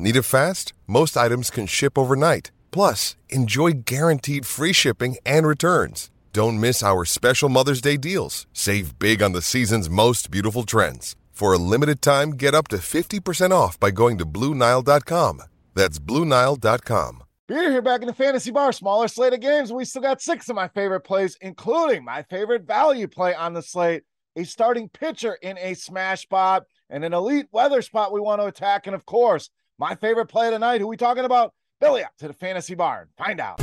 Need it fast? Most items can ship overnight. Plus, enjoy guaranteed free shipping and returns. Don't miss our special Mother's Day deals. Save big on the season's most beautiful trends. For a limited time, get up to 50% off by going to Bluenile.com. That's Bluenile.com. Beer here back in the fantasy bar. Smaller slate of games. We still got six of my favorite plays, including my favorite value play on the slate a starting pitcher in a smash spot and an elite weather spot we want to attack. And of course, my favorite play tonight. Who we talking about? Billy up to the fantasy barn. Find out.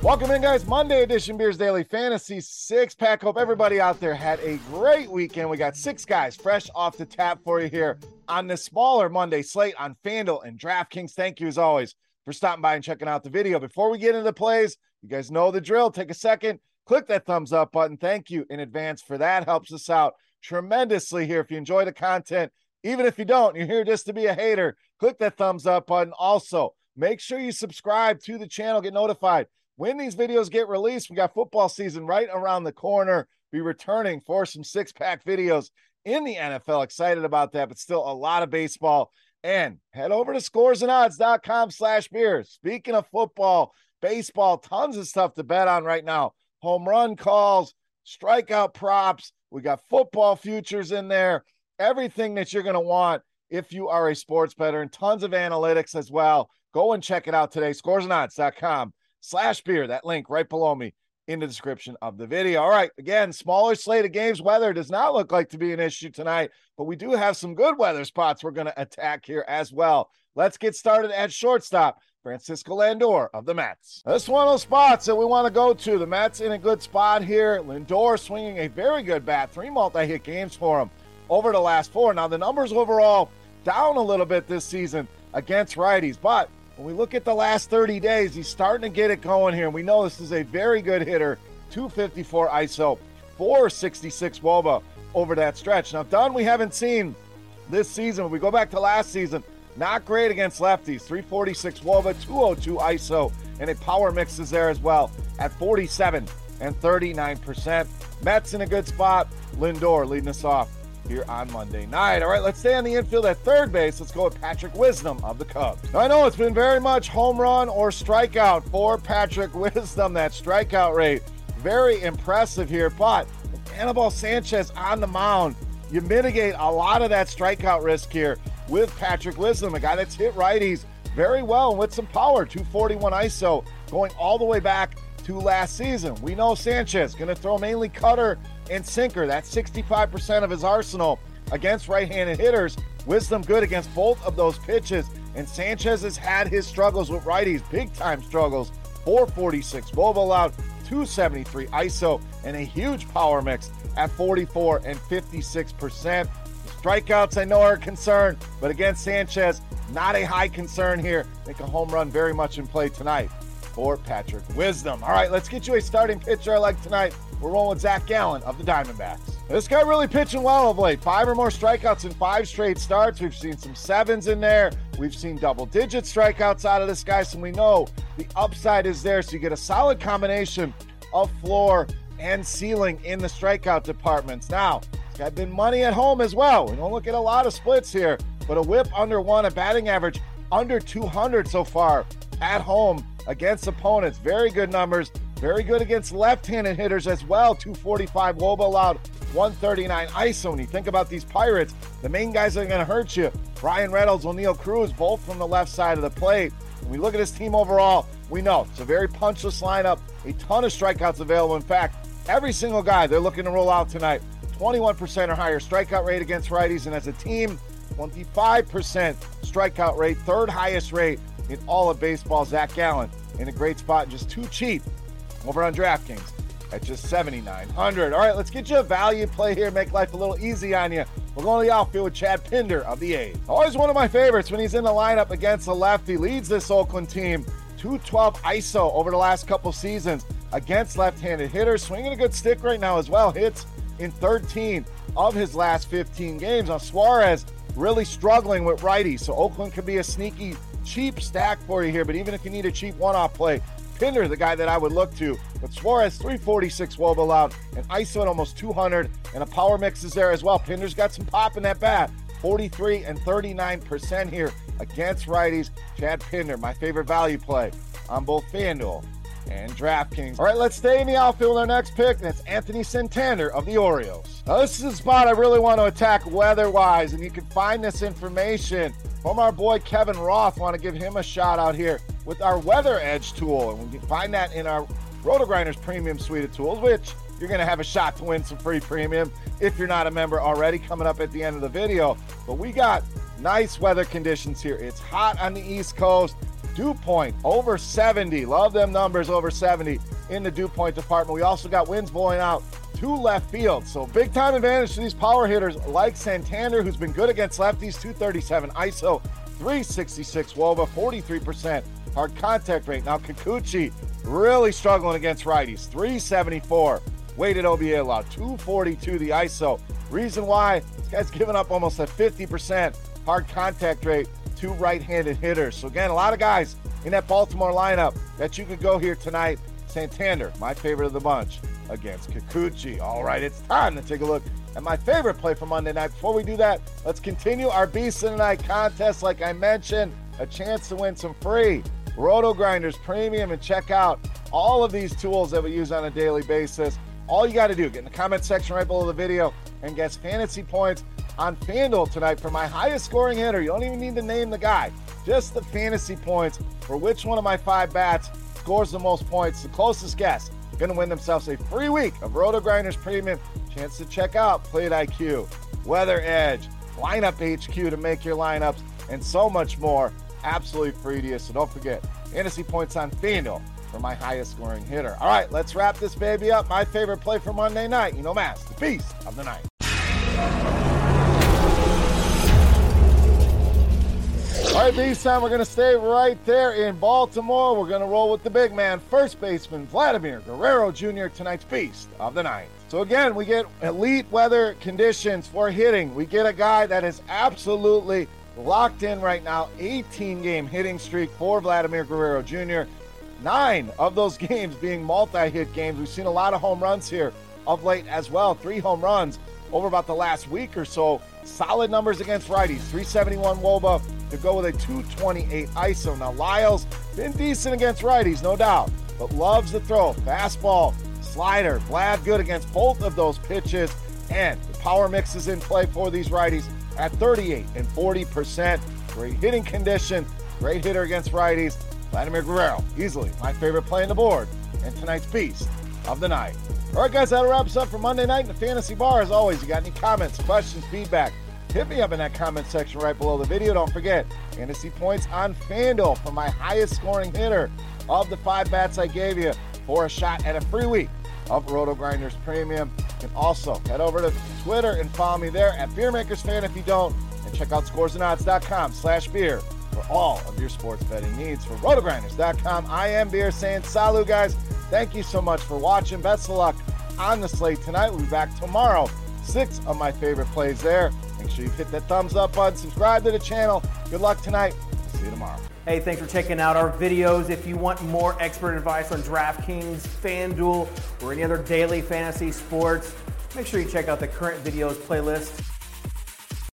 Welcome in, guys. Monday edition Beers Daily Fantasy six pack. Hope everybody out there had a great weekend. We got six guys fresh off the tap for you here on this smaller Monday slate on FanDuel and DraftKings. Thank you, as always, for stopping by and checking out the video. Before we get into the plays, you guys know the drill. Take a second, click that thumbs up button. Thank you in advance for that. Helps us out tremendously here. If you enjoy the content, even if you don't, you're here just to be a hater, click that thumbs up button. Also, make sure you subscribe to the channel, get notified when these videos get released, we got football season right around the corner. Be returning for some six pack videos in the NFL. Excited about that, but still a lot of baseball. And head over to scoresandodds.com slash beer. Speaking of football, baseball, tons of stuff to bet on right now. Home run calls, strikeout props. We got football futures in there. Everything that you're going to want if you are a sports bettor and tons of analytics as well. Go and check it out today. Scoresandodds.com slash beer. That link right below me in the description of the video. All right, again, smaller slate of games. Weather does not look like to be an issue tonight, but we do have some good weather spots we're going to attack here as well. Let's get started at shortstop. Francisco Lindor of the Mets. This one of those spots that we want to go to. The Mets in a good spot here. Lindor swinging a very good bat, three multi hit games for him over the last four. Now, the numbers overall down a little bit this season against righties, but when we look at the last 30 days, he's starting to get it going here. And we know this is a very good hitter 254 ISO, 466 Woba over that stretch. Now, Dunn, we haven't seen this season. When we go back to last season, not great against lefties. 346 Woba, 202 ISO, and a power mix is there as well at 47 and 39%. Mets in a good spot. Lindor leading us off here on Monday night. All right, let's stay on the infield at third base. Let's go with Patrick Wisdom of the Cubs. I know it's been very much home run or strikeout for Patrick Wisdom. That strikeout rate, very impressive here. But Anibal Sanchez on the mound, you mitigate a lot of that strikeout risk here with Patrick Wisdom, a guy that's hit righties very well with some power. 241 ISO going all the way back to last season. We know Sanchez going to throw mainly cutter and sinker. That's 65% of his arsenal against right handed hitters. Wisdom good against both of those pitches. And Sanchez has had his struggles with righties, big time struggles. 446. Woba allowed 273 ISO and a huge power mix at 44 and 56%. Strikeouts, I know, are a concern, but against Sanchez, not a high concern here. Make a home run very much in play tonight for Patrick Wisdom. All right, let's get you a starting pitcher I like tonight. We're rolling with Zach Gallen of the Diamondbacks. This guy really pitching well of late. Five or more strikeouts in five straight starts. We've seen some sevens in there, We've seen double digit strikeouts out of this guy, so we know the upside is there. So you get a solid combination of floor and ceiling in the strikeout departments. Now, got been money at home as well. We don't look at a lot of splits here, but a whip under one, a batting average under 200 so far at home against opponents. Very good numbers. Very good against left-handed hitters as well. 245 Woba allowed, 139 ISO. When you think about these Pirates, the main guys that are going to hurt you, Bryan Reynolds, Oneil Cruz, both from the left side of the plate. When we look at this team overall, we know it's a very punchless lineup, a ton of strikeouts available. In fact, every single guy they're looking to roll out tonight, 21% or higher strikeout rate against righties, and as a team, 25% strikeout rate, third highest rate in all of baseball. Zach Gallen in a great spot just too cheap over on DraftKings at just 7,900. All right, let's get you a value play here, make life a little easy on you. We're going to the outfield with Chad Pinder of the A's. Always one of my favorites when he's in the lineup against the lefty. Leads this Oakland team 212 ISO over the last couple seasons against left-handed hitters. Swinging a good stick right now as well. Hits in 13 of his last 15 games. Now Suarez really struggling with righties, so Oakland could be a sneaky cheap stack for you here. But even if you need a cheap one-off play, Pinder, the guy that I would look to. But Suarez, 346 Woba allowed, and ISO at almost 200, and a power mix is there as well. Pinder's got some pop in that bat. 43 and 39% here against righties. Chad Pinder, my favorite value play on both FanDuel and DraftKings. All right, let's stay in the outfield with our next pick. and it's Anthony Santander of the Orioles. Now, this is a spot I really want to attack weather wise, and you can find this information from our boy Kevin Roth. Want to give him a shout out here with our Weather Edge tool. And we can find that in our RotoGrinders premium suite of tools, which you're going to have a shot to win some free premium if you're not a member already coming up at the end of the video. But we got nice weather conditions here. It's hot on the East Coast. Dew point over 70. Love them numbers over 70 in the dew point department. We also got winds blowing out to left field. So big time advantage to these power hitters like Santander, who's been good against lefties, 237 ISO, 366 WOBA, 43% hard contact rate. Now Kikuchi really struggling against righties, 374 weighted OBA allowed, 242 the ISO. Reason why this guy's giving up almost a 50% hard contact rate to right-handed hitters. So again, a lot of guys in that Baltimore lineup that you could go here tonight. Santander, my favorite of the bunch, against Kikuchi. All right, it's time to take a look at my favorite play for Monday night. Before we do that, let's continue our Beast the Night contest. Like I mentioned, a chance to win some free RotoGrinders Premium and check out all of these tools that we use on a daily basis. All you got to do, get in the comment section right below the video and guess fantasy points on FanDuel tonight for my highest scoring hitter. You don't even need to name the guy, just the fantasy points for which one of my five bats scores the most points. The closest guess going to win themselves a free week of RotoGrinders Premium. Chance to check out Plate IQ, Weather Edge, Lineup HQ to make your lineups, and so much more. Absolutely free to you. So don't forget, fantasy points on FanDuel for my highest scoring hitter. All right, let's wrap this baby up. My favorite play for Monday night. You know, Mass, the beast of the night. All right, Beast time. We're going to stay right there in Baltimore. We're going to roll with the big man, first baseman Vladimir Guerrero Jr., tonight's Beast of the Night. So, again, we get elite weather conditions for hitting. We get a guy that is absolutely locked in right now 18 game hitting streak for Vladimir Guerrero Jr. Nine of those games being multi hit games. We've seen a lot of home runs here of late as well. Three home runs over about the last week or so. Solid numbers against righties 371 Woba to go with a 228 ISO. Now, Lyles been decent against righties, no doubt, but loves to throw. Fastball, slider. Vlad good against both of those pitches. And the power mix is in play for these righties at 38 and 40%. Great hitting condition, great hitter against righties. Vladimir Guerrero, easily my favorite play on the board, and tonight's beast of the night. All right, guys, that wraps up for Monday night in the Fantasy Bar. As always, you got any comments, questions, feedback? Hit me up in that comment section right below the video. Don't forget, fantasy points on FanDuel for my highest scoring hitter of the five bats I gave you for a shot at a free week of RotoGrinders Premium. You can also head over to Twitter and follow me there at BeerMakersFan if you don't, and check out scoresandodds.com slash beer for all of your sports betting needs. For rotogrinders.com, I am Beer saying salut, guys. Thank you so much for watching. Best of luck on the slate tonight. We'll be back tomorrow. Six of my favorite plays there. Make sure you hit that thumbs up button, subscribe to the channel. Good luck tonight. See you tomorrow. Hey, thanks for checking out our videos. If you want more expert advice on DraftKings, FanDuel, or any other daily fantasy sports, make sure you check out the current videos playlist